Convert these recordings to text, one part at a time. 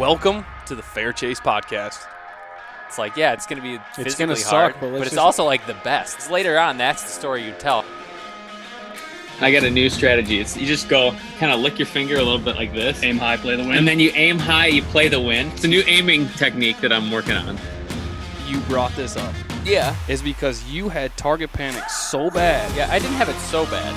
Welcome to the Fair Chase podcast. It's like, yeah, it's going to be physically It's gonna hard, suck, but let's it's just- also like the best. It's later on, that's the story you tell. I got a new strategy. It's you just go kind of lick your finger a little bit like this, Aim high, play the win. and then you aim high, you play the win. It's a new aiming technique that I'm working on. You brought this up Yeah. is because you had target panic so bad. Yeah, I didn't have it so bad.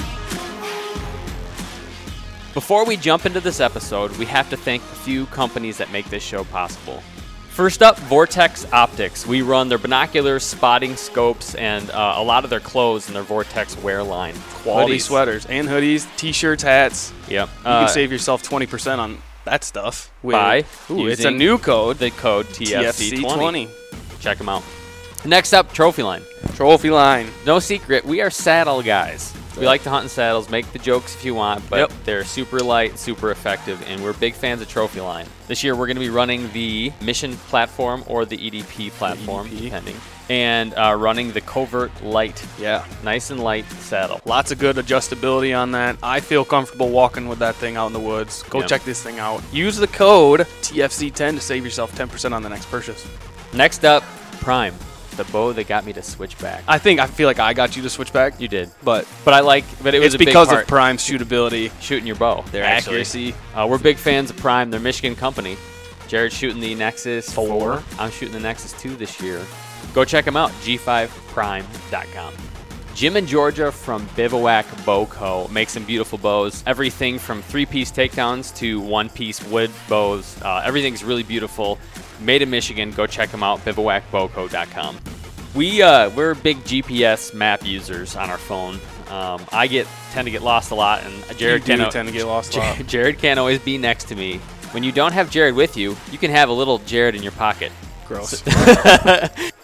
Before we jump into this episode, we have to thank a few companies that make this show possible. First up, Vortex Optics. We run their binoculars, spotting scopes, and uh, a lot of their clothes in their Vortex wear line. Quality Hoodies. sweaters and hoodies, t-shirts, hats. Yep. You Uh, can save yourself 20% on that stuff. With, by Ooh, it's a new code, the code TFC20. TFC20. Check them out. Next up, Trophy Line. Trophy line. No secret, we are saddle guys. We like to hunt in saddles, make the jokes if you want, but Yep. they're super light, super effective, and we're big fans of Trophy Line. This year we're going to be running the Mission platform or the EDP platform, EDP. depending, and uh, running the Covert Light. Yeah. Nice and light saddle. Lots of good adjustability on that. I feel comfortable walking with that thing out in the woods. Go Yeah. check this thing out. Use the code TFC10 to save yourself 10% on the next purchase. Next up, Prime, the bow that got me to switch back. I think I feel like I got you to switch back, You did, but but I like, but it was it's a big because of Prime's shootability, shooting your bow. their accuracy. Uh, we're big fans of Prime. They're Michigan company. Jared's shooting the Nexus 4. I'm shooting the Nexus 2 this year. Go check them out, g5prime.com. Jim and Georgia from Bivouac Bow Co. make some beautiful bows. Everything from three-piece takedowns to one-piece wood bows. Uh, everything's really beautiful. Made in Michigan. Go check them out, bivouacbowco.com. We uh, we're big GPS map users on our phone. Um, I get tend to get lost a lot, and Jared can't- tend to get lost a lot. Jared, Jared can't always be next to me. When you don't have Jared with you, you can have a little Jared in your pocket. Gross.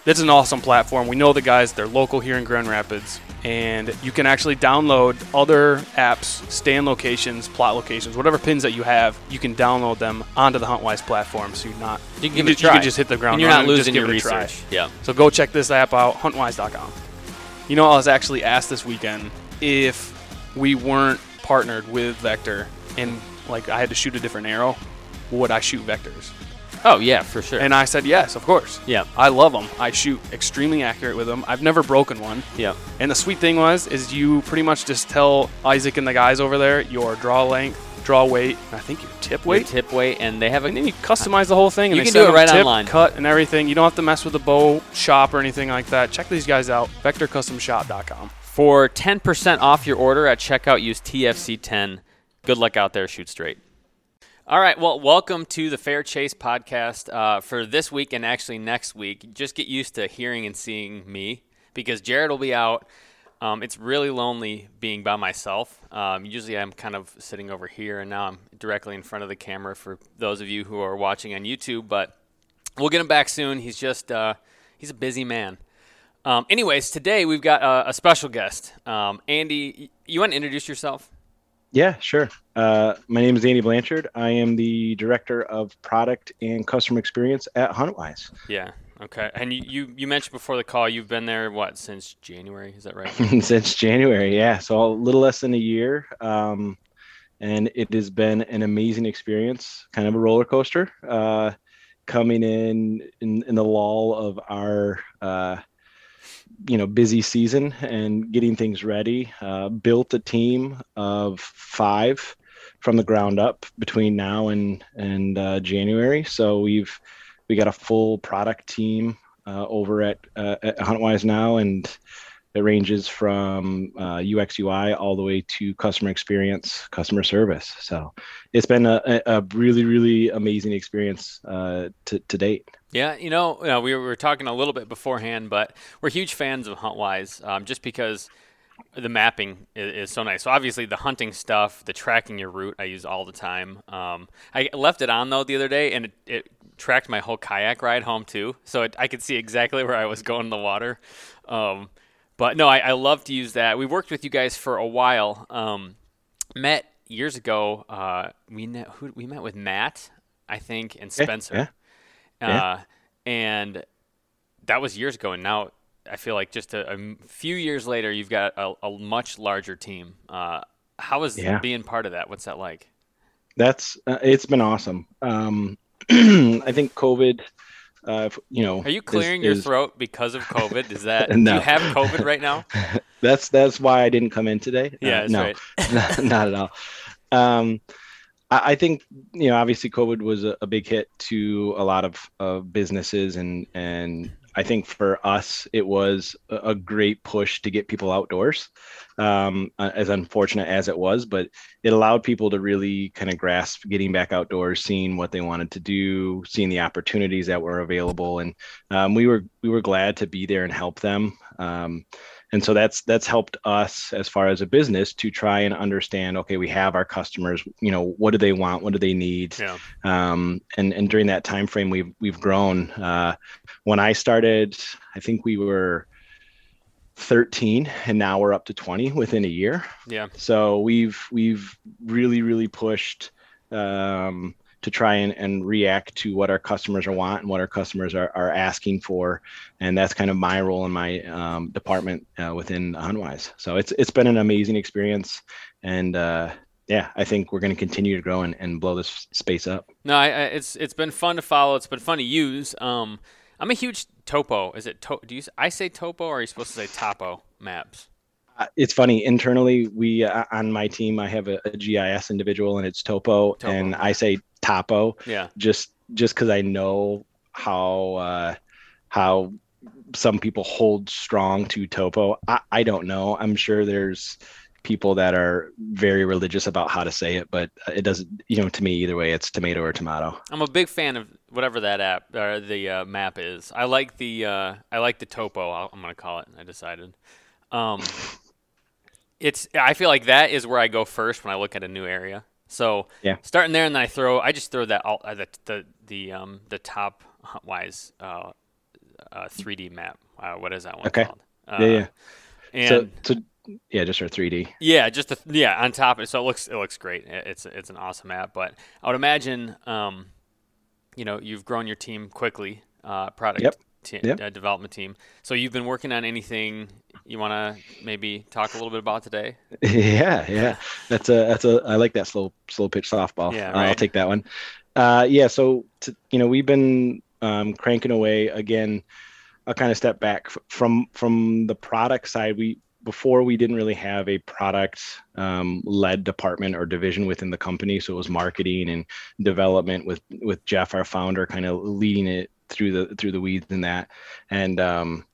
That's an awesome platform. We know the guys, they're local here in Grand Rapids, and you can actually download other apps, stand locations, plot locations, whatever pins that you have, you can download them onto the Huntwise platform so you're not You can you just- you can just hit the ground and you're not losing your it a try. research. Yeah. So go check this app out, huntwise.com. You know, I was actually asked this weekend if we weren't partnered with Vector and like I had to shoot a different arrow, would I shoot Vectors? Oh yeah, for sure. And I said yes, of course. yeah. I love them. I shoot extremely accurate with them. I've never broken one. Yeah. And the sweet thing was, is you pretty much just tell Isaac and the guys over there your draw length, draw weight, and I think your tip Your weight. tip weight, and they have a And then you customize the whole thing. And You they can do it right tip, online. cut, and everything. You don't have to mess with the bow shop or anything like that. Check these guys out. VectorCustomShop.com. for 10% off your order at checkout. Use TFC10. Good luck out there. Shoot straight. All right. Well, welcome to the Fair Chase podcast uh, for this week and actually next week. Just get used to hearing and seeing me because Jared will be out. Um, it's really lonely being by myself. Um, usually I'm kind of sitting over here, and now I'm directly in front of the camera for those of you who are watching on YouTube. But we'll get him back soon. He's just uh, he's a busy man. Um, anyways, today we've got uh, a special guest. Um, Andy, you want to introduce yourself? Yeah, sure. Uh, my name is Andy Blanchard. I am the director of product and customer experience at Huntwise Yeah. Okay. And you, you, you mentioned before the call you've been there what since January? Is that right? since January. Yeah, so a little less than a year, um, and it has been an amazing experience. Kind of a roller coaster. Uh, coming in, in in the lull of our uh, you know busy season and getting things ready. Uh, built a team of five from the ground up between now and and uh, January. So we've we got a full product team uh, over at uh, at Huntwise now, and it ranges from uh, UX UI all the way to customer experience, customer service. So it's been a, a really really amazing experience uh, to to date. Yeah, you know, you know, we were talking a little bit beforehand, but we're huge fans of HuntWise um, just because the mapping is, is so nice. So obviously the hunting stuff, the tracking your route, I use all the time. Um, I left it on though the other day, and it, it tracked my whole kayak ride home too, so it, I could see exactly where I was going in the water. Um, but no, I, I love to use that. We worked with you guys for a while. Um, met years ago. Uh, we met, who, we met with Matt, I think, and Spencer. yeah. Yeah. Uh, and that was years ago, and now I feel like just a few years later, you've got a, a much larger team. Uh, how is Yeah. being part of that? What's that like? That's uh, it's been awesome. Um, I think COVID, uh, you know, Are you is- clearing your is- throat because of COVID? Is that do No. you have COVID right now? That's that's why I didn't come in today. Yeah, Uh, that's no, right. not, not at all. Um, I, I think you know, obviously, COVID was a, a big hit to a lot of, of businesses, and and I think for us, it was a, great push to get people outdoors. Um, as unfortunate as it was, but it allowed people to really kind of grasp getting back outdoors, seeing what they wanted to do, seeing the opportunities that were available, and um, we were we were glad to be there and help them. Um, and so that's that's helped us as far as a business to try and understand okay we have our customers you know what do they want what do they need Yeah. um, and and during that time frame we've we've grown uh, when i started i think we were 13 and now we're up to 20 within a year Yeah. so we've we've really really pushed um, to try and, and react to what our customers are want and what our customers are, are asking for and that's kind of my role in my um, department uh, within Huntwise. So it's it's been an amazing experience, and uh, yeah, I think we're going to continue to grow and, and blow this space up. No, I, I, it's it's been fun to follow. It's been fun to use. Um, I'm a huge topo. Is it to, do you I say topo or are you supposed to say topo maps? Uh, it's funny internally. We uh, on my team, I have a, a GIS individual, and it's Topo, Topo. and I say Topo Yeah. just just because I know how uh, how some people hold strong to Topo. I, I don't know. I'm sure there's people that are very religious about how to say it, but it doesn't. You know, to me, either way, it's tomato or tomato. I'm a big fan of whatever that app or the uh, map is. I like the uh, I like the topo. I'm gonna call it. I decided. Um, it's I feel like that is where I go first when I look at a new area. So Yeah. starting there and then I throw I just throw that all uh, the the the um the top wise uh, uh 3D map. Uh, what is that one Okay. called? Uh, Yeah, yeah. And so, so yeah, just our 3D. yeah, just the, yeah on top of it. So it looks it looks great. It's it's an awesome app. But I would imagine, um, you know, you've grown your team quickly, uh, product Yep. te- Yep. uh, development team. So you've been working on anything you want to maybe talk a little bit about today? Yeah, yeah. That's a that's a I like that slow slow pitch softball. Yeah, Uh, I'll take that one. Uh, yeah. So to, you know we've been um, cranking away again. I'll kind of step back from from the product side. We before we didn't really have a product um, led department or division within the company. So it was marketing and development with with Jeff, our founder, kind of leading it through the through the weeds in that. And um,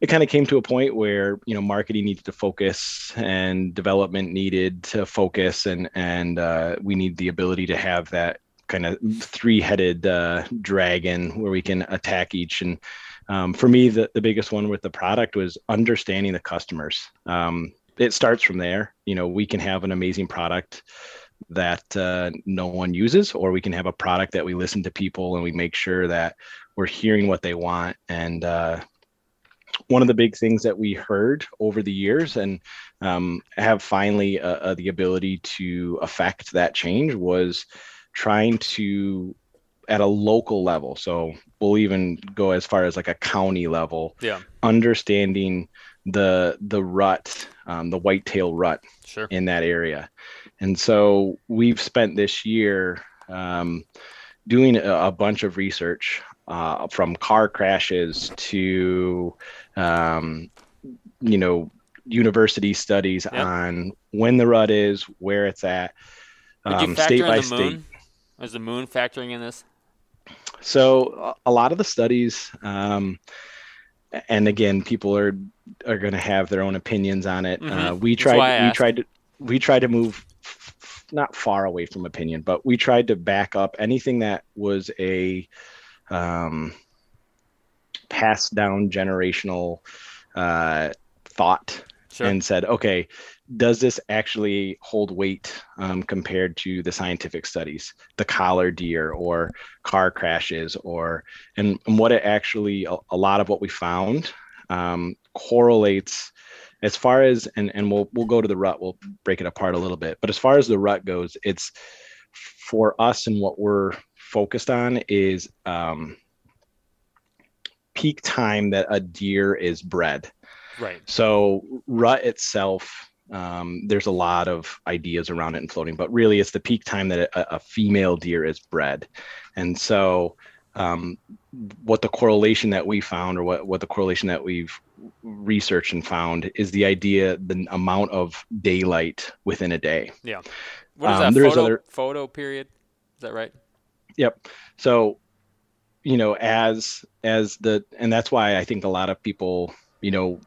it kind of came to a point where you know marketing needed to focus and development needed to focus and and uh, we need the ability to have that kind of three-headed uh, dragon where we can attack each. And um, for me the, the biggest one with the product was understanding the customers. Um, it starts from there. You know we can have an amazing product that uh, no one uses or we can have a product that we listen to people and we make sure that we're hearing what they want and uh, one of the big things that we heard over the years and um, have finally uh, uh, the ability to affect that change was trying to at a local level so we'll even go as far as like a county level Yeah, understanding the the rut um, the whitetail rut sure. in that area. And so we've spent this year um, doing a, a bunch of research uh, from car crashes to, um, you know, university studies Yep. on when the rut is, where it's at, um, state by state. Is the moon factoring in this? So a lot of the studies, um, and again, people are are going to have their own opinions on it. Uh, Mhm. we tried we tried to we tried to move f- not far away from opinion, but we tried to back up anything that was a um, passed down generational uh, thought Sure. and said, okay, does this actually hold weight um, compared to the scientific studies, the collar deer or car crashes, or and, and what it actually a, a lot of what we found um, correlates as far as and and we'll we'll go to the rut, we'll break it apart a little bit, but as far as the rut goes, it's for us and what we're focused on is um, peak time that a deer is bred. right. So rut itself Um, there's a lot of ideas around it and floating, but really it's the peak time that a, a female deer is bred. And so um, what the correlation that we found or what, what the correlation that we've researched and found is the idea the amount of daylight within a day. Yeah. What is Um, that there's photo, other- photo period? Is that right? Yep. So, you know, as as the and that's why I think a lot of people, you know,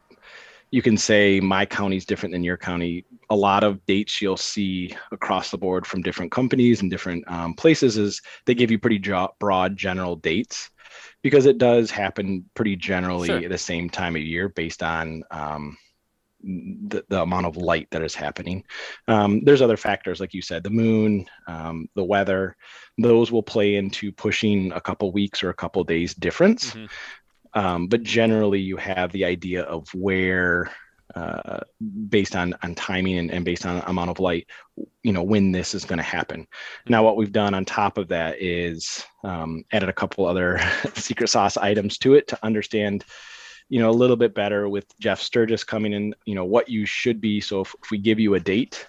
you can say my county's different than your county. A lot of dates you'll see across the board from different companies and different um, places is they give you pretty jo- broad general dates because it does happen pretty generally Sure. at the same time of year based on um, the, the amount of light that is happening. Um, there's other factors, like you said, the moon, um, the weather, those will play into pushing a couple weeks or a couple days difference. Mhm. Um, but generally, you have the idea of where, uh, based on on timing and, and based on amount of light, you know when this is going to happen. Now, what we've done on top of that is um, added a couple other secret sauce items to it to understand you know a little bit better with jeff sturgis coming in you know what you should be. So if, if we give you a date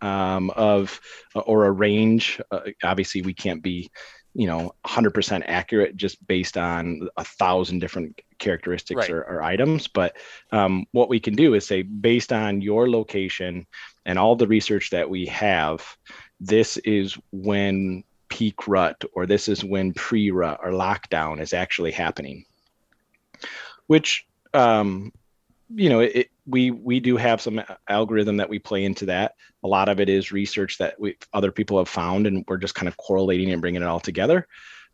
um, of or a range uh, obviously we can't be you know 100% accurate just based on a thousand different characteristics Right. or, or items. But um, what we can do is say based on your location and all the research that we have this is when peak rut or this is when pre-rut or lockdown is actually happening which um, you know it, we we do have some algorithm that we play into that. A lot of it is research that we other people have found and we're just kind of correlating and bringing it all together.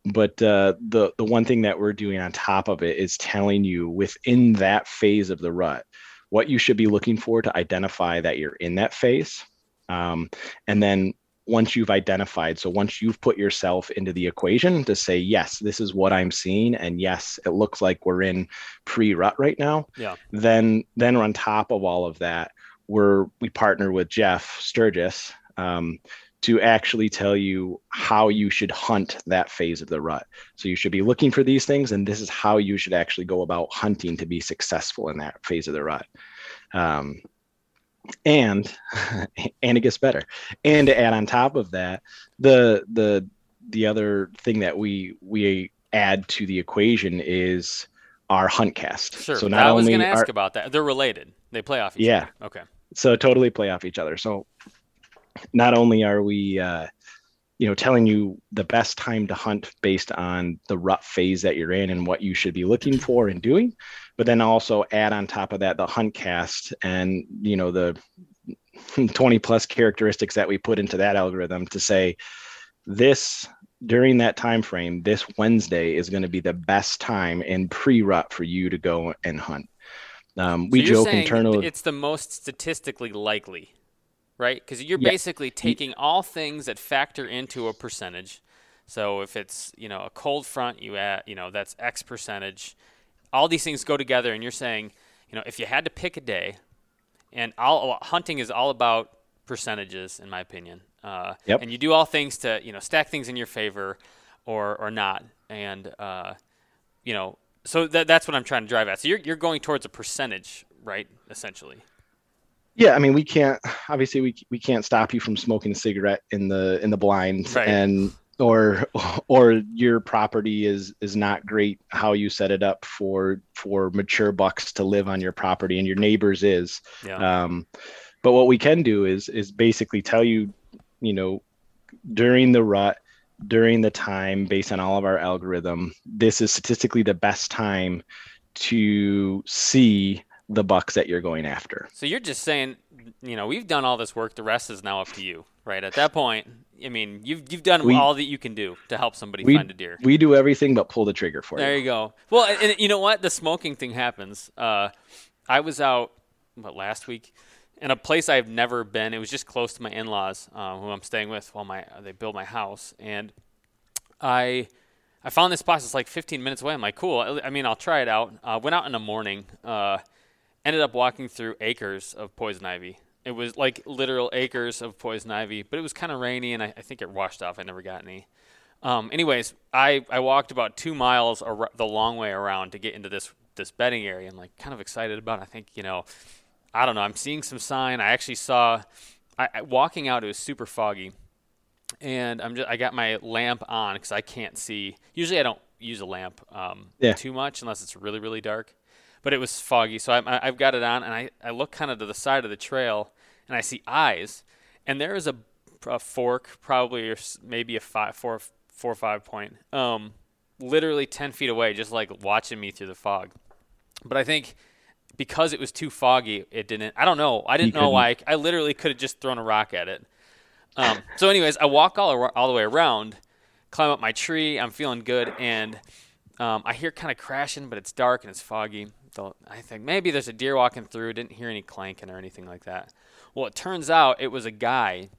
But uh, the the one thing that we're doing on top of it is telling you within that phase of the rut what you should be looking for to identify that you're in that phase. Um, and then once you've identified so once you've put yourself into the equation to say yes this is what i'm seeing and yes it looks like we're in pre-rut right now Yeah. then then on top of all of that we're we partner with jeff sturgis um, to actually tell you how you should hunt that phase of the rut so you should be looking for these things and this is how you should actually go about hunting to be successful in that phase of the rut um, and and it gets better and to add on top of that the the the other thing that we we add to the equation is our hunt cast Sure. so not I was going to ask about that. They're related. They play off each other. Yeah. other. Okay. so totally play off each other so not only are we uh you know telling you the best time to hunt based on the rut phase that you're in and what you should be looking for and doing but then also add on top of that the hunt cast and you know the 20 plus characteristics that we put into that algorithm to say this during that time frame this wednesday is going to be the best time in pre-rut for you to go and hunt um, we so joke internally It's the most statistically likely, right? Because you're Yeah. basically taking all things that factor into a percentage. So if it's you know a cold front, you add you know that's X percentage. All these things go together, and you're saying you know if you had to pick a day, and all hunting is all about percentages, in my opinion. Uh, Yep. And you do all things to you know stack things in your favor, or or not, and uh, you know so that, that's what I'm trying to drive at. So you're you're going towards a percentage, right? Essentially. Yeah, I mean, we can't obviously we we can't stop you from smoking a cigarette in the in the blind, Right. and or or your property is is not great how you set it up for for mature bucks to live on your property and your neighbors is Yeah. um but what we can do is is basically tell you you know during the rut during the time based on all of our algorithm this is statistically the best time to see the bucks that you're going after so you're just saying, you know, we've done all this work. The rest is now up to you, right? At that point, I mean, you've you've done We- all that you can do to help somebody we, find a deer. we do everything but pull the trigger for There you There you go. Well, and, and you know what? The smoking thing happens. Uh, I was out what last week in a place I've never been. It was just close to my in-laws, uh, who I'm staying with while my they build my house, and I I found this spot. It's like 15 minutes away. I'm like, cool. I, I mean, I'll try it out. Uh, went out in the morning. Uh, ended up walking through acres of poison ivy. It was like literal acres of poison ivy, but it was kind of rainy, and I, I think it washed off. I never got any. Um, anyways, I, I walked about two miles ar- the long way around to get into this this bedding area, and like kind of excited about. It. I think you know, I don't know. I'm seeing some sign. I actually saw, I, I walking out. It was super foggy, and I'm just I got my lamp on because I can't see. Usually I don't use a lamp um, Yeah. too much unless it's really really dark. But it was foggy, so I, I, I've got it on, and I, I look kind of to the side of the trail, and I see eyes, and there is a, a fork, probably or maybe a five, four, four or five point, um, literally ten feet away, just like watching me through the fog. But I think because it was too foggy, it didn't. I don't know. I didn't know why. I literally could have just thrown a rock at it. Um, so, anyways, I walk all, ar- all the way around, climb up my tree. I'm feeling good, and um, I hear kind of crashing, but it's dark and it's foggy. I think maybe there's a deer walking through. Didn't hear any clanking or anything like that. Well, it turns out it was a guy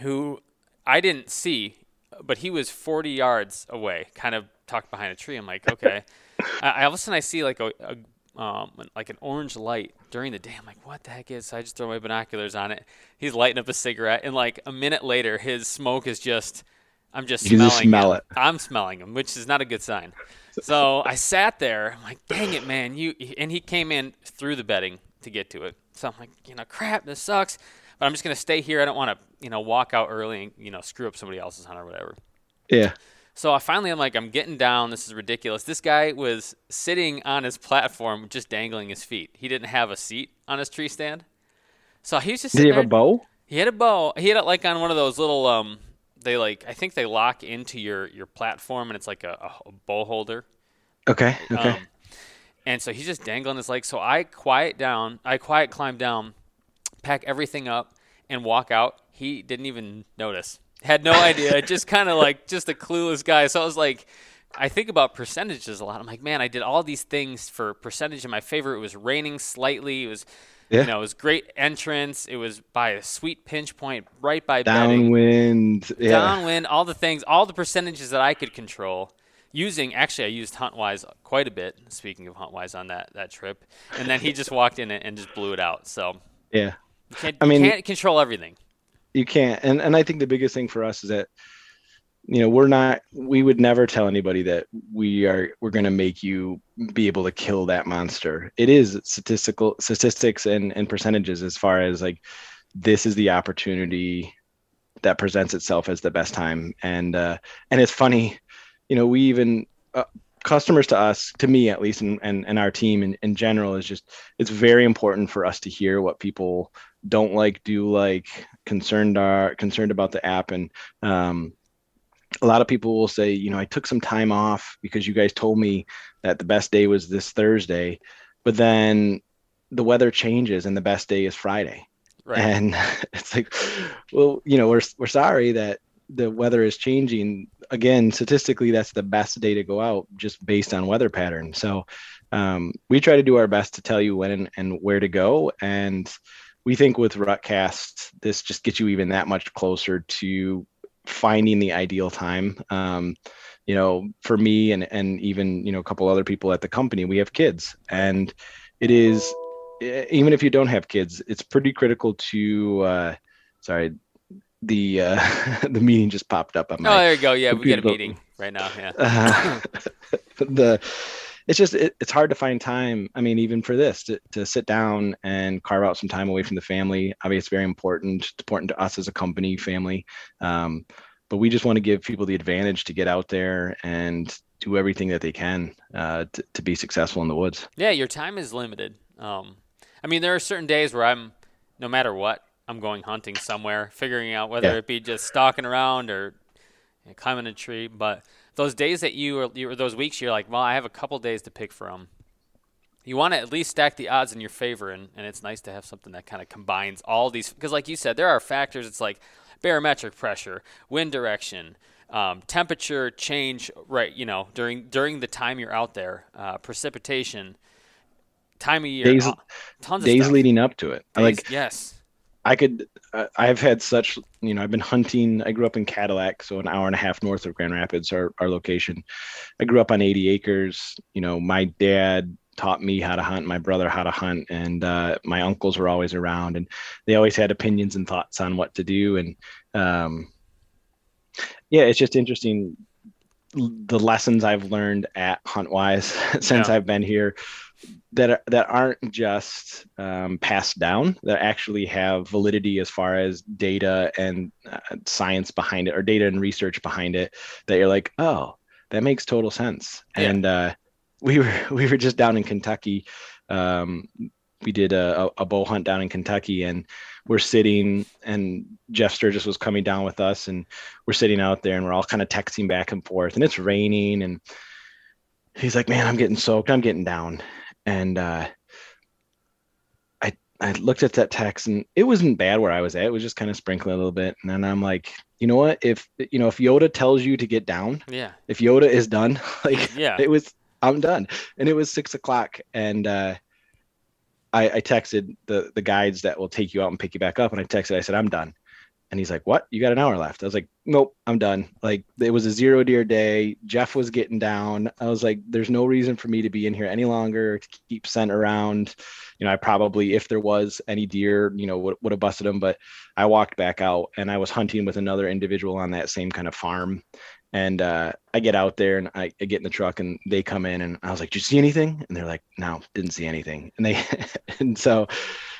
who I didn't see, but he was 40 yards away, kind of tucked behind a tree. I'm like, okay. I, I- all of a sudden I see like a, a um, like an orange light during the day. I'm like, what the heck is? So I just throw my binoculars on it. He's lighting up a cigarette, and like a minute later, his smoke is just. I'm just You smelling just smell him. it. I'm smelling him, which is not a good sign. So I sat there. I'm like, dang it, man. You and he came in through the bedding to get to it. So I'm like, you know, crap, this sucks. But I'm just gonna stay here. I don't want to, you know, walk out early and you know screw up somebody else's hunt or whatever. Yeah. So I finally, I'm like, I'm getting down. This is ridiculous. This guy was sitting on his platform, just dangling his feet. He didn't have a seat on his tree stand. So he was just. Did he have a there. bow? He had a bow. He had it like on one of those little. Um, they like, I think they lock into your your platform, and it's like a, a bow holder. Okay. Okay. Um, and so he's just dangling his leg. So I quiet down. I quiet climb down, pack everything up, and walk out. He didn't even notice. Had no idea. just kind of like just a clueless guy. So I was like, I think about percentages a lot. I'm like, man, I did all these things for percentage in my favor. It was raining slightly. It was, Yeah. you know, it was great entrance. It was by a sweet pinch point, right by Downwind. Yeah. downwind, all the things, all the percentages that I could control. Using actually, I used HuntWise quite a bit. Speaking of HuntWise on that that trip, and then he just walked in and, and just blew it out. So yeah. you can't, I you can't control everything. you can't and and i think the biggest thing for us is that you know we're not we would never tell anybody that we are we're going to make you be able to kill that monster. It is statistical statistics and and percentages as far as like this is the opportunity that presents itself as the best time. And uh and it's funny you know we even uh, customers to us to me at least and and, and our team in, in general is just it's very important for us to hear what people don't like do like concerned are concerned about the app. And um, a lot of people will say you know i took some time off because you guys told me that the best day was this thursday but then the weather changes and the best day is friday. Right. and it's like well you know we're, we're sorry that the weather is changing. Again statistically that's the best day to go out just based on weather pattern so um, we try to do our best to tell you when and, and where to go. And we think with Rutcast, this just gets you even that much closer to finding the ideal time. Um, you know, for me and and even you know a couple other people at the company, we have kids, and it is e- even if you don't have kids, it's pretty critical to. Uh, sorry, the uh, the meeting just popped up on oh, there you go. Yeah, we got a meeting right now. Yeah. uh, the it's just it, it's hard to find time i mean even for this to, to sit down and carve out some time away from the family obviously it's very important it's important to us as a company family um, but we just want to give people the advantage to get out there and do everything that they can uh, to, to be successful in the woods Yeah, your time is limited. Um, I mean, there are certain days where I'm, no matter what, I'm going hunting somewhere, figuring out whether Yeah. it be just stalking around or you know, climbing a tree. But those days that you or those weeks, you're like, well, I have a couple days to pick from. You want to at least stack the odds in your favor, and, and it's nice to have something that kind of combines all these. Because, like you said, there are factors. It's like barometric pressure, wind direction, um, temperature change, right? You know, during during the time you're out there, uh, precipitation, time of year, Days- tons of days leading up to it Days- like yes, I could, uh, I've had such, you know, I've been hunting. I grew up in Cadillac, so an hour and a half north of Grand Rapids, our, our location. I grew up on 80 acres. You know, my dad taught me how to hunt, my brother how to hunt, and uh, my uncles were always around, and they always had opinions and thoughts on what to do. And um, yeah, it's just interesting the lessons I've learned at HuntWise since Yeah. I've been here that are, that aren't just um, passed down that actually have validity as far as data and uh, science behind it or data and research behind it that you're like oh that makes total sense. Yeah. and uh, we were we were just down in kentucky um, we did a, a, a bow hunt down in kentucky and we're sitting and jeff sturgis was coming down with us and we're sitting out there and we're all kind of texting back and forth and it's raining and he's like man i'm getting soaked. I'm getting down and uh, I I looked at that text and it wasn't bad where I was at. It was just kind of sprinkling a little bit, and then I'm like, you know what? If you know if Yoda tells you to get down, Yeah. if Yoda is done, like Yeah. it was, I'm done. And it was six o'clock, and uh, I, I texted the the guides that will take you out and pick you back up, and I texted. I said, I'm done. And he's like, "What? You got an hour left?" I was like, "Nope, I'm done." Like it was a zero deer day. Jeff was getting down. I was like, "There's no reason for me to be in here any longer to keep scent around." You know, I probably, if there was any deer, you know, would, would have busted them. But I walked back out, and I was hunting with another individual on that same kind of farm. And uh, I get out there, and I, I get in the truck, and they come in, and I was like, "Did you see anything?" And they're like, "No, didn't see anything." And they, and so,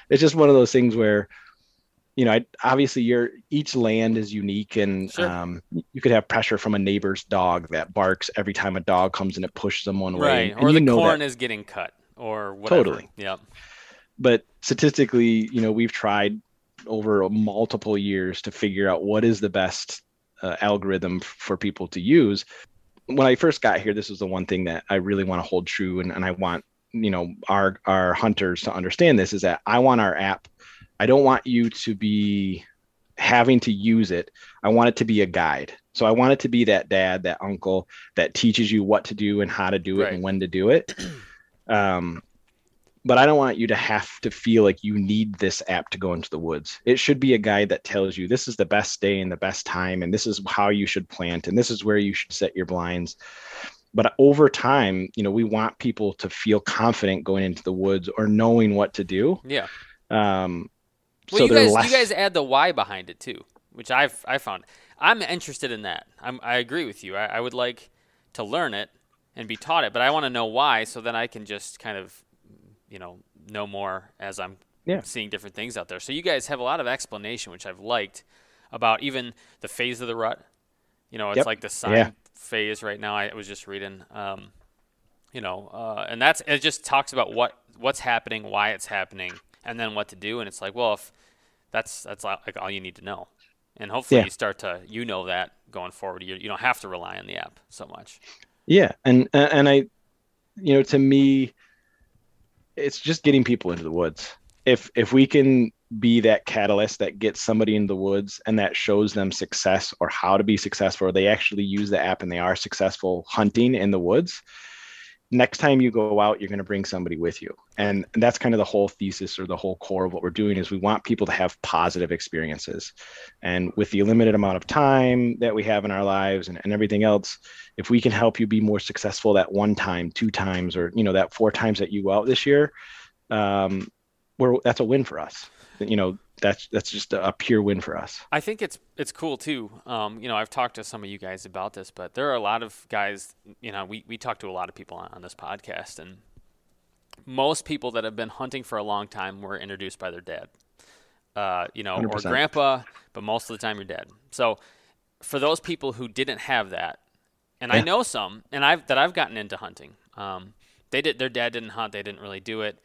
it's just one of those things where you know, I, obviously your each land is unique, and Sure. um, you could have pressure from a neighbor's dog that barks every time a dog comes and it pushes them one way. Right. Or the corn that. is getting cut or whatever. Totally. Yep. But statistically, you know, we've tried over multiple years to figure out what is the best uh, algorithm for people to use. When I first got here, this was the one thing that I really want to hold true, and, and I want you know our our hunters to understand this is that I want our app. I don't want you to be having to use it. I want it to be a guide. So I want it to be that dad, that uncle that teaches you what to do and how to do it Right. and when to do it. Um, but I don't want you to have to feel like you need this app to go into the woods. It should be a guide that tells you this is the best day and the best time, and this is how you should plant, and this is where you should set your blinds. But over time, you know, we want people to feel confident going into the woods or knowing what to do. Yeah. Um, Well, so you guys, less. you guys add the why behind it too, which I've I found. I'm interested in that. I'm, I agree with you. I, I would like to learn it and be taught it, but I want to know why, so then I can just kind of, you know, know more as I'm Yeah. seeing different things out there. So you guys have a lot of explanation, which I've liked about even the phase of the rut. You know, it's Yep. like the sign Yeah. phase right now. I was just reading. Um, you know, uh, and that's it. Just talks about what what's happening, why it's happening, and then what to do. And it's like, well, if that's that's all- like all you need to know, and hopefully Yeah. you start to you know that going forward. You you don't have to rely on the app so much. Yeah, and and I, you know, to me, it's just getting people into the woods. If if we can be that catalyst that gets somebody in the woods and that shows them success or how to be successful, or they actually use the app and they are successful hunting in the woods. Next time you go out, you're going to bring somebody with you, and that's kind of the whole thesis or the whole core of what we're doing is we want people to have positive experiences, and with the limited amount of time that we have in our lives and, and everything else, if we can help you be more successful that one time, two times, or you know that four times that you go out this year, um, we're that's a win for us. You know that's that's just a, pure win for us. I think it's it's cool too. Um, you know, I've talked to some of you guys about this, but there are a lot of guys. You know, we we talk to a lot of people on, on this podcast, and most people that have been hunting for a long time were introduced by their dad. Uh, you know, or 100%. grandpa, but most of the time your dad. So, for those people who didn't have that, and I know some, and I've that I've gotten into hunting. Um, they did. Their dad didn't hunt. They didn't really do it.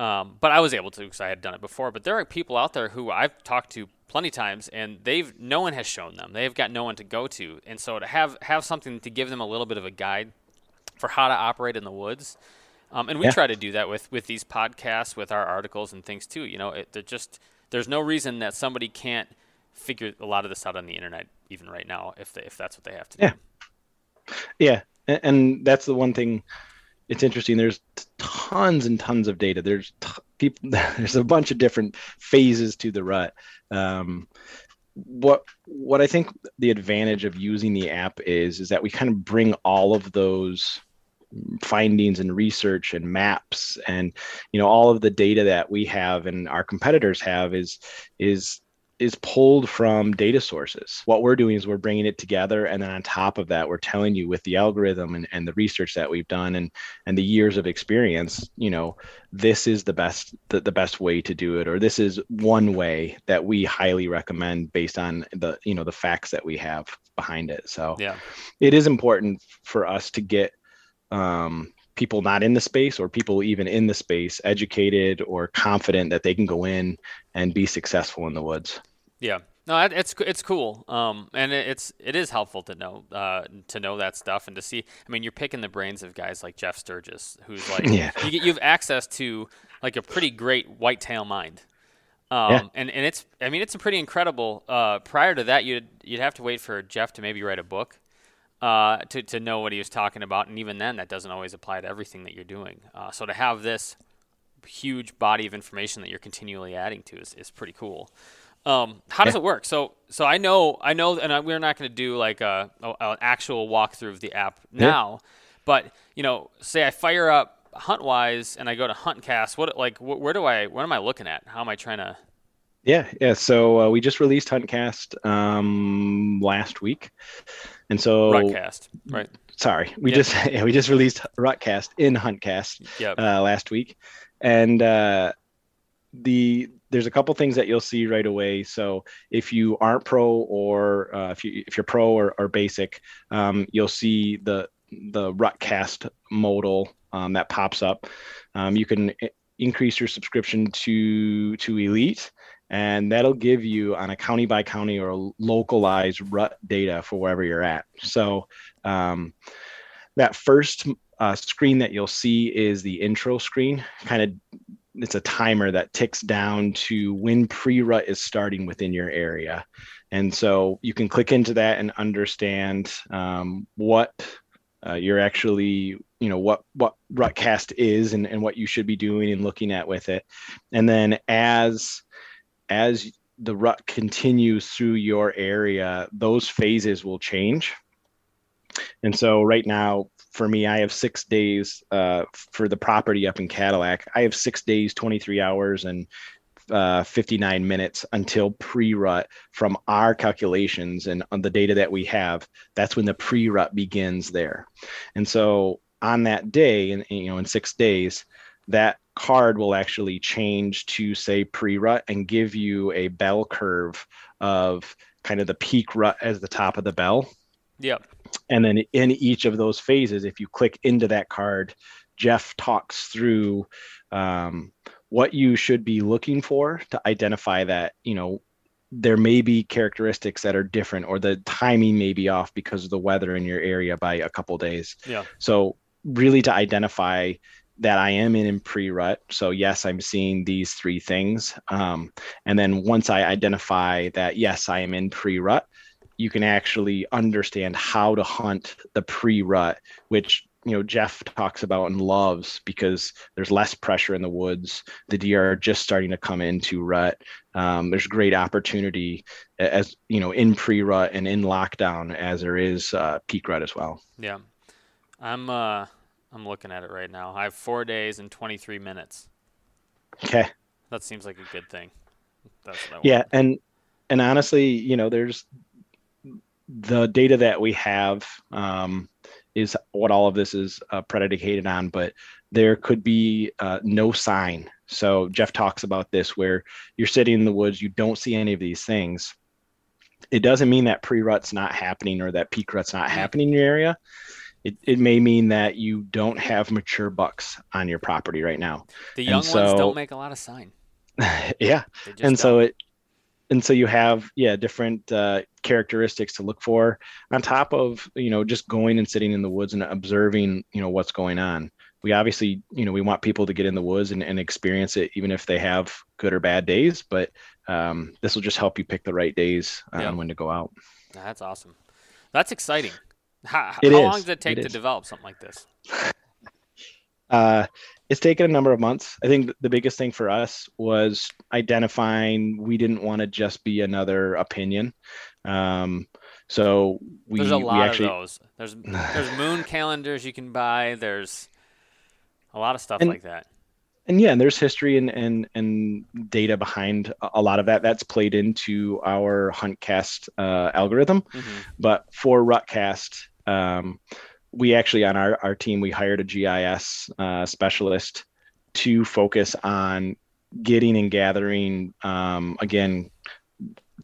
Um, but I was able to because I had done it before. But there are people out there who I've talked to plenty times, and they've no one has shown them. They've got no one to go to, and so to have have something to give them a little bit of a guide for how to operate in the woods. Um, and we Yeah. try to do that with with these podcasts, with our articles and things too. You know, it, they're just there's no reason that somebody can't figure a lot of this out on the internet even right now if they, if that's what they have to Yeah. do. Yeah, and, and that's the one thing. It's interesting. There's tons and tons of data. There's t- people. There's a bunch of different phases to the rut. Um, what what I think the advantage of using the app is is that we kind of bring all of those findings and research and maps and you know all of the data that we have and our competitors have is is is pulled from data sources. What we're doing is we're bringing it together, and then on top of that, we're telling you with the algorithm and, and the research that we've done and and the years of experience, you know, this is the best the, the best way to do it, or this is one way that we highly recommend based on the you know the facts that we have behind it. So Yeah. it is important for us to get um, people not in the space or people even in the space educated or confident that they can go in and be successful in the woods. Yeah. No, it's it's cool. Um, and it's it is helpful to know uh, to know that stuff and to see. I mean, you're picking the brains of guys like Jeff Sturgis, who's like Yeah. you, get- you have access to like a pretty great whitetail mind. Um, Yeah. and, and it's I mean it's a pretty incredible. Uh, prior to that, you'd you'd have to wait for Jeff to maybe write a book uh, to to know what he was talking about, and even then, that doesn't always apply to everything that you're doing. Uh, so to have this huge body of information that you're continually adding to is, is pretty cool. Um, how does it work? So, so I know, I know, and I, we're not going to do like a, a an actual walkthrough of the app now, but you know, say I fire up HuntWise and I go to HuntCast. What like wh- where do I? What am I looking at? How am I trying to? Yeah, yeah. So uh, we just released Huntcast um, last week, and so Rutcast, right? sorry, we Yeah. just yeah, we just released Rutcast in Huntcast Yep. uh, last week, and uh, the there's a couple things that you'll see right away. So if you aren't pro or uh, if you if you're pro or, or basic, um, you'll see the the Rutcast modal um, that pops up. Um, you can increase your subscription to to Elite, and that'll give you on a county by county or localized rut data for wherever you're at. So um, that first uh, screen that you'll see is the intro screen. Kind of, it's a timer that ticks down to when pre-rut is starting within your area, and so you can click into that and understand um, what uh, you're actually, you know, what what Rutcast is and, and what you should be doing and looking at with it, and then as as the rut continues through your area, those phases will change. And so right now, for me, I have six days uh, for the property up in Cadillac. I have six days, 23 hours, and uh, 59 minutes until pre-rut from our calculations and on the data that we have. That's when the pre-rut begins there. And so on that day, and you know, in six days, that card will actually change to say pre-rut and give you a bell curve of kind of the peak rut as the top of the bell Yep. And then in each of those phases if you click into that card jeff talks through um, what you should be looking for to identify that you know there may be characteristics that are different or the timing may be off because of the weather in your area by a couple days Yeah. so really to identify that I am in, in pre-rut. So yes, I'm seeing these three things. Um, and then once I identify that yes, I am in pre-rut, you can actually understand how to hunt the pre-rut, which you know Jeff talks about and loves because there's less pressure in the woods. The deer are just starting to come into rut. Um, there's great opportunity as you know in pre-rut and in lockdown as there is uh, peak rut as well. Yeah. I'm uh I'm looking at it right now. I have four days and 23 minutes. Okay. That seems like a good thing. That's what I want. yeah and and honestly you know there's the data that we have um, is what all of this is uh, predicated on but there could be uh, no sign. So jeff talks about this where you're sitting in the woods you don't see any of these things. It doesn't mean that pre-rut's not happening or that peak rut's not happening in your area. It, it may mean that you don't have mature bucks on your property right now. The young ones don't make a lot of sign. yeah. And so don't. it and so you have yeah different uh, characteristics to look for on top of you know just going and sitting in the woods and observing you know what's going on we obviously you know we want people to get in the woods and, and experience it even if they have good or bad days but um, this will just help you pick the right days on Yeah. when to go out That's awesome. That's exciting. How, how long does it take It to develop something like this? Uh, it's taken a number of months. I think the biggest thing for us was identifying we didn't want to just be another opinion. Um, so we, There's a we lot actually, of those. There's there's moon calendars you can buy. There's a lot of stuff And- like that. and yeah, and there's history and and and data behind a lot of that. That's played into our HuntCast uh, algorithm. Mm-hmm. But for Rutcast, um, we actually on our our team we hired a GIS uh, specialist to focus on getting and gathering um, again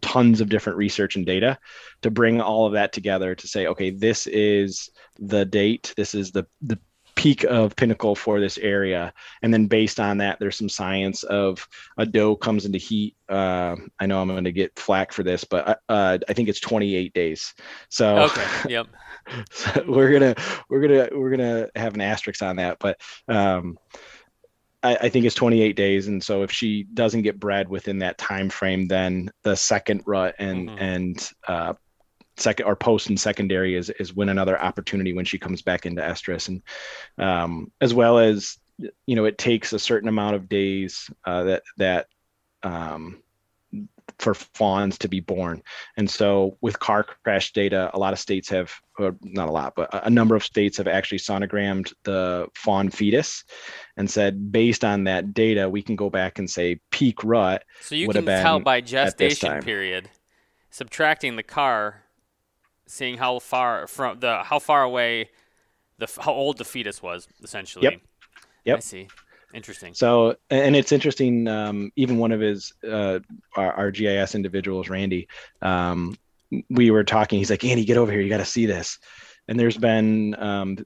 tons of different research and data to bring all of that together to say okay this is the date this is the the peak of pinnacle for this area. And then based on that there's some science of a doe comes into heat uh, i know i'm going to get flack for this but uh, uh i think it's 28 days. So okay yep so we're gonna we're gonna we're gonna have an asterisk on that but um I, I, think it's 28 days, and so if she doesn't get bred within that time frame, then the second rut and mm-hmm. and uh, second or post and secondary is is when another opportunity when she comes back into estrus, and um, as well as you know it takes a certain amount of days uh, that that um, for fawns to be born. And so with car crash data, a lot of states have, or not a lot, but a number of states have actually sonogrammed the fawn fetus and said, based on that data, we can go back and say peak rut. So you can tell by gestation period, subtracting the car, seeing how far from the, how far away the, how old the fetus was essentially. Yep. Yep. I see. Interesting. So, and it's interesting. Um, even one of his uh, our, our, GIS individuals, Randy, um, we were talking. He's like, Andy, get over here. You got to see this. And there's been, um,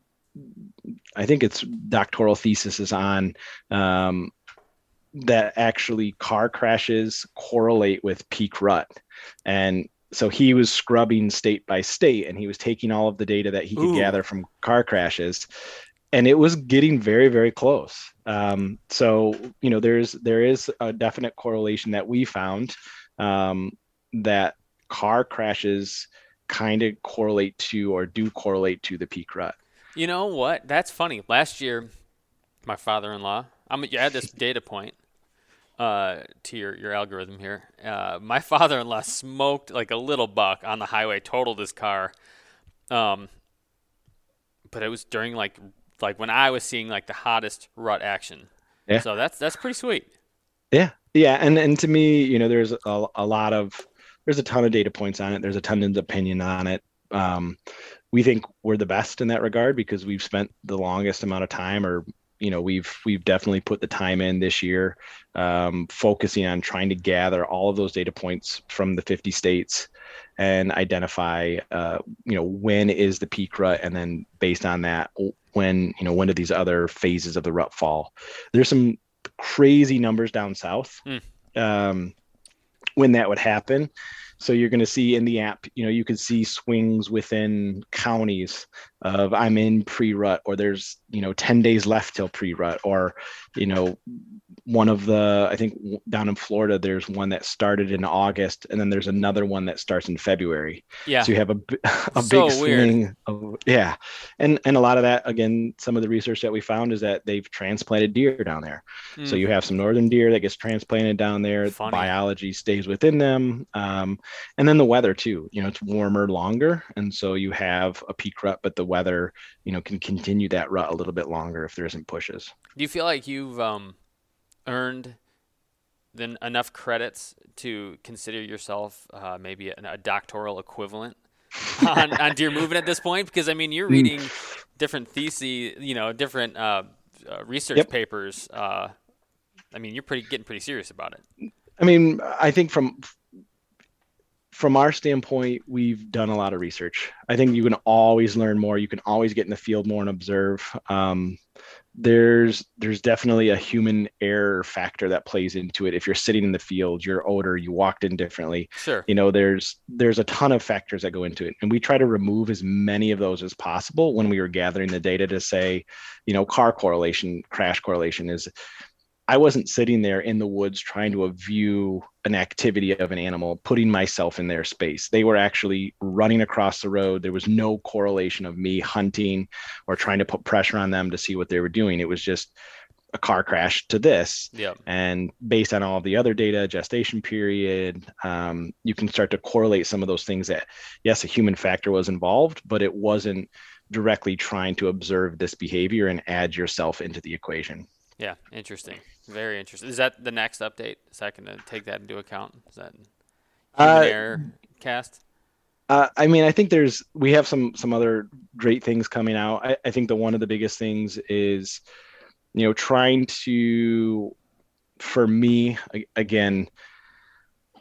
I think it's doctoral thesis is on um, that actually car crashes correlate with peak rut, and so he was scrubbing state by state and he was taking all of the data that he could Ooh. gather from car crashes and it was getting very very close. Um, so you know there's there is a definite correlation that we found um, that car crashes kind of correlate to or do correlate to the peak rut. You know what? That's funny. Last year my father-in-law i'm you add this data point uh, to your, your algorithm here. Uh, my father-in-law smoked like a little buck on the highway totaled his car um, but it was during like like when I was seeing like the hottest rut action. Yeah. So that's that's pretty sweet. Yeah. Yeah. And and to me, you know, there's a, a lot of there's a ton of data points on it. There's a ton of opinion on it. Um, we think we're the best in that regard because we've spent the longest amount of time or you know we've we've definitely put the time in this year um, focusing on trying to gather all of those data points from the 50 states and identify uh, you know when is the peak rut and then based on that when you know when do these other phases of the rut fall there's some crazy numbers down south mm. um, when that would happen so you're going to see in the app you know you can see swings within counties of i'm in pre-rut or there's you know 10 days left till pre-rut or you know one of the i think down in florida there's one that started in august and then there's another one that starts in february. Yeah. So you have a, a so big swing of, yeah. And and a lot of that again some of the research that we found is that they've transplanted deer down there. Mm. so you have some northern deer that gets transplanted down there. Funny. biology stays within them um, and then the weather too. You know it's warmer longer and so you have a peak rut but the weather you know can continue that rut a little bit longer if there isn't pushes do you feel like you've um earned then enough credits to consider yourself uh, maybe a, a, doctoral equivalent on, on deer movement at this point? Because I mean, you're hmm. reading different theses, you know, different uh, uh, research yep. papers. Uh, I mean, you're pretty getting pretty serious about it. I mean, I think from from our standpoint, we've done a lot of research. I think you can always learn more. You can always get in the field more and observe. Um, there's there's definitely a human error factor that plays into it if you're sitting in the field your odor you walked in differently sure you know there's there's a ton of factors that go into it and we try to remove as many of those as possible when we were gathering the data to say you know car correlation crash correlation is I wasn't sitting there in the woods trying to view an activity of an animal, putting myself in their space. They were actually running across the road. There was no correlation of me hunting or trying to put pressure on them to see what they were doing. It was just a car crash to this. Yep. And based on all the other data, gestation period, um, you can start to correlate some of those things that, yes, a human factor was involved, but it wasn't directly trying to observe this behavior and add yourself into the equation. Yeah, interesting. Very interesting. Is that the next update? Is that going to take that into account? Is that human Uh, error cast? Uh, I mean, I think there's we have some some other great things coming out. I, I think the one of the biggest things is, you know, trying to, for me, again,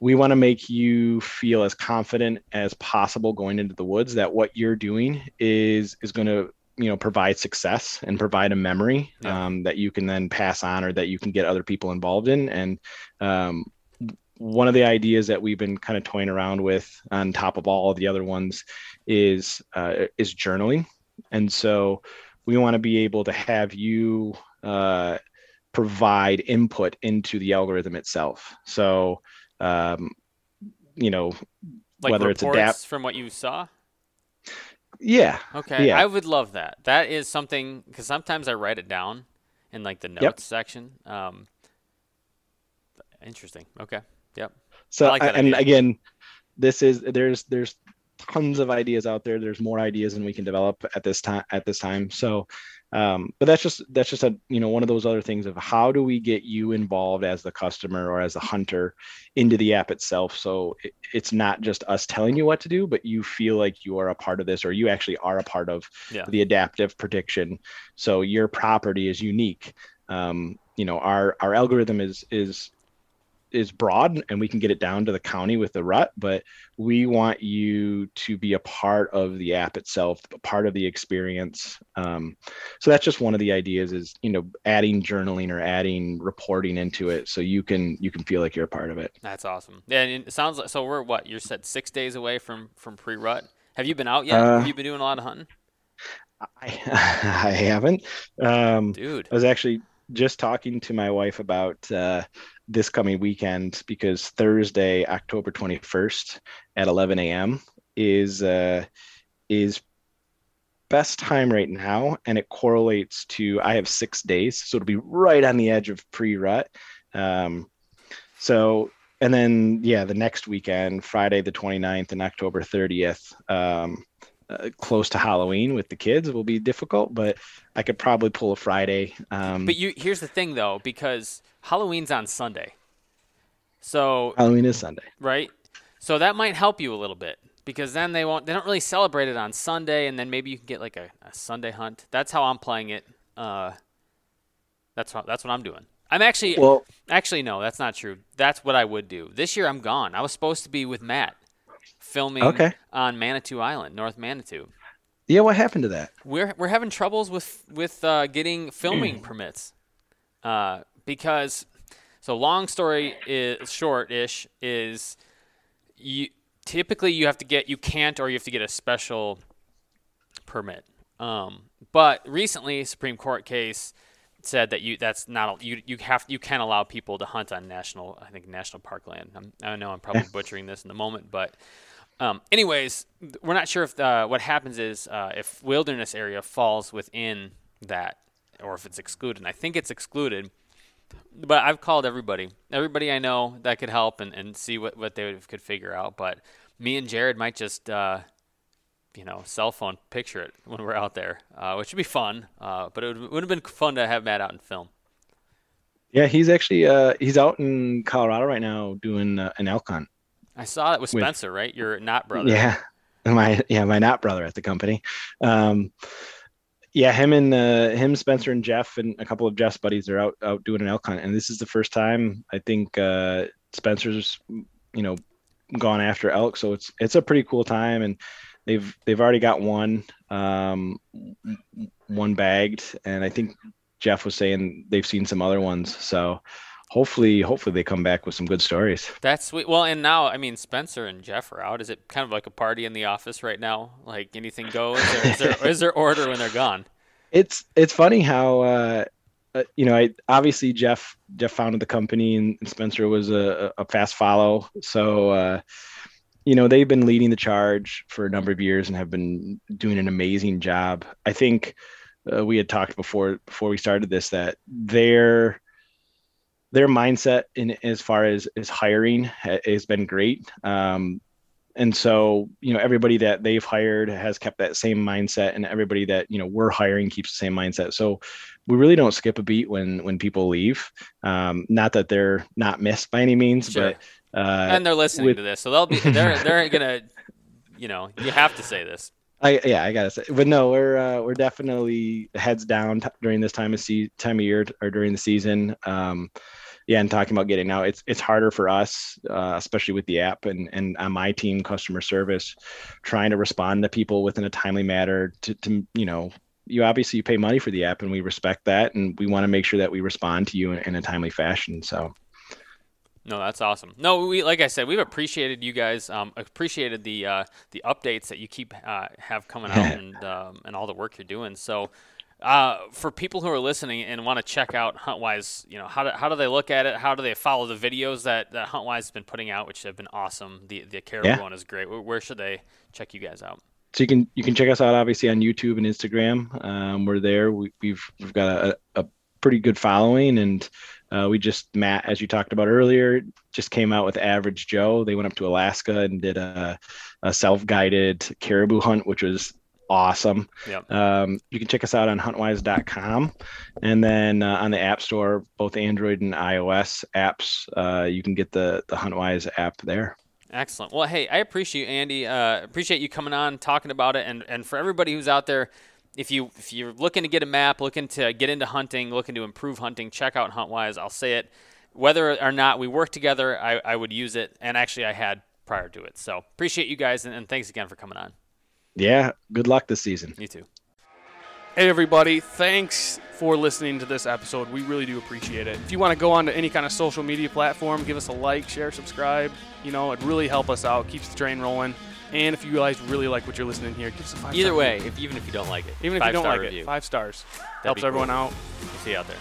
we want to make you feel as confident as possible going into the woods that what you're doing is is going to you know provide success and provide a memory Yeah. um, that you can then pass on or that you can get other people involved in and um, one of the ideas that we've been kind of toying around with on top of all of the other ones is uh, is journaling and so we want to be able to have you uh, provide input into the algorithm itself so um, you know Like whether it's adapt- from what you saw? Yeah Okay, Yeah. I would love that. That is something because sometimes I write it down in like the notes section. Um, interesting. Okay. Yep. So I like that and again, this is there's there's tons of ideas out there. There's more ideas than we can develop at this time at this time. So um, but that's just that's just a you know one of those other things of how do we get you involved as the customer or as the hunter into the app itself? So it, it's not just us telling you what to do but you feel like you are a part of this or you actually are a part of Yeah. the adaptive prediction. So your property is unique. Um, you know our our algorithm is is is broad and we can get it down to the county with the rut but we want you to be a part of the app itself a part of the experience um, so that's just one of the ideas is you know adding journaling or adding reporting into it so you can you can feel like you're a part of it That's awesome. Yeah, and it sounds like so. We're what you said six days away from from pre rut. Have you been out yet? Uh, Have you been doing a lot of hunting, i, I haven't um, dude? I was actually just talking to my wife about uh, this coming weekend because Thursday, October 21st at 11 a.m. is uh, is best time right now, and it correlates to I have six days, so it'll be right on the edge of pre-rut. Um, so and then yeah, the next weekend, Friday the 29th and October 30th. Um, uh, close to Halloween with the kids will be difficult, but I could probably pull a Friday. Um, But you here's the thing though, because Halloween's on Sunday, so Halloween is Sunday. right, so that might help you a little bit because then they won't they don't really celebrate it on Sunday, and then maybe you can get like a, a Sunday hunt. That's how I'm playing it. Uh, that's what that's what I'm doing. I'm actually Well, Actually, no, that's not true. That's what I would do. This year, I'm gone. I was supposed to be with Matt filming Okay. on Manitou Island, North Manitou. yeah, what happened to that? We're we're having troubles with with uh, getting filming permits uh, because so long story is short-ish is you typically you have to get you can't or you have to get a special permit. Um, but recently, Supreme Court case said that you that's not you you have you can allow people to hunt on national I think national parkland. I'm, I know I'm probably butchering this in the moment, but um, anyways, we're not sure if uh, what happens is uh, if wilderness area falls within that or if it's excluded. And I think it's excluded. But I've called everybody, everybody I know that could help and, and see what, what they could figure out. But me and Jared might just, uh, you know, cell phone picture it when we're out there, uh, which would be fun. Uh, but it would, would have been fun to have Matt out and film. Yeah, he's actually uh, he's out in Colorado right now doing uh, an elk hunt. I saw it with With- Spencer, right? Your not brother. Yeah, my yeah my not brother at the company. Um, yeah, him and uh, him, Spencer and Jeff and a couple of Jeff's buddies are out out doing an elk hunt, and this is the first time I think uh, Spencer's you know gone after elk, so it's it's a pretty cool time, and they've they've already got one um, one bagged, and I think Jeff was saying they've seen some other ones, so hopefully hopefully they come back with some good stories. That's sweet. Well, and now, I mean, Spencer and Jeff are out. Is it kind of like a party in the office right now? Like anything goes? Or is, there, is there order when they're gone? it's it's funny how uh, uh, you know I obviously Jeff Jeff founded the company and Spencer was a, a fast follow so uh, you know they've been leading the charge for a number of years and have been doing an amazing job I think uh, we had talked before before we started this that their their mindset in as far as as hiring ha- has been great um, and so you know everybody that they've hired has kept that same mindset and everybody that you know we're hiring keeps the same mindset so we really don't skip a beat when when people leave um, not that they're not missed by any means Sure. but uh, and they're listening with- to this, so they'll be they're they're gonna, you know, you have to say this. I yeah, I gotta say, but no, we're uh, we're definitely heads down t- during this time of se- time of year or during the season. Um, yeah, and talking about getting out, it's it's harder for us, uh, especially with the app and and on my team, customer service, trying to respond to people within a timely manner. To to you know, you obviously you pay money for the app, and we respect that, and we want to make sure that we respond to you in, in a timely fashion. So No, that's awesome. No, we like I said, we've appreciated you guys. Um, appreciated the uh, the updates that you keep uh, have coming out and um, and all the work you're doing. So, uh, for people who are listening and want to check out Huntwise, you know, how do, how do they look at it? How do they follow the videos that, that Huntwise has been putting out, which have been awesome? The the caribou Yeah. one is great. Where, where should they check you guys out? so you can you can check us out obviously on YouTube and Instagram. Um, we're there. We, we've we've got a, a pretty good following, and uh, we just Matt, as you talked about earlier, just came out with Average Joe. They went up to Alaska and did a, a self-guided caribou hunt, which was awesome. Yep. Um, you can check us out on huntwise.com, and then uh, on the App Store, both Android and iOS apps, uh, you can get the the Huntwise app there. Excellent. Well, hey, I appreciate you, Andy. Uh, appreciate you coming on, talking about it, and and for everybody who's out there, if you if you're looking to get a map, looking to get into hunting, looking to improve hunting, check out Huntwise. I'll say it, whether or not we work together, I, I would use it, and actually I had prior to it. So appreciate you guys, and, and thanks again for coming on. Yeah, good luck this season. You too. Hey, everybody. Thanks for listening to this episode. We really do appreciate it. If you want to go on to any kind of social media platform, give us a like, share, subscribe. You know, it really help us out, keeps the train rolling. And if you guys really like what you're listening here, give us a five Either star way, if even if you don't like it, Even if you don't like review. it, five stars. That'd Helps everyone cool. out. We'll see you out there.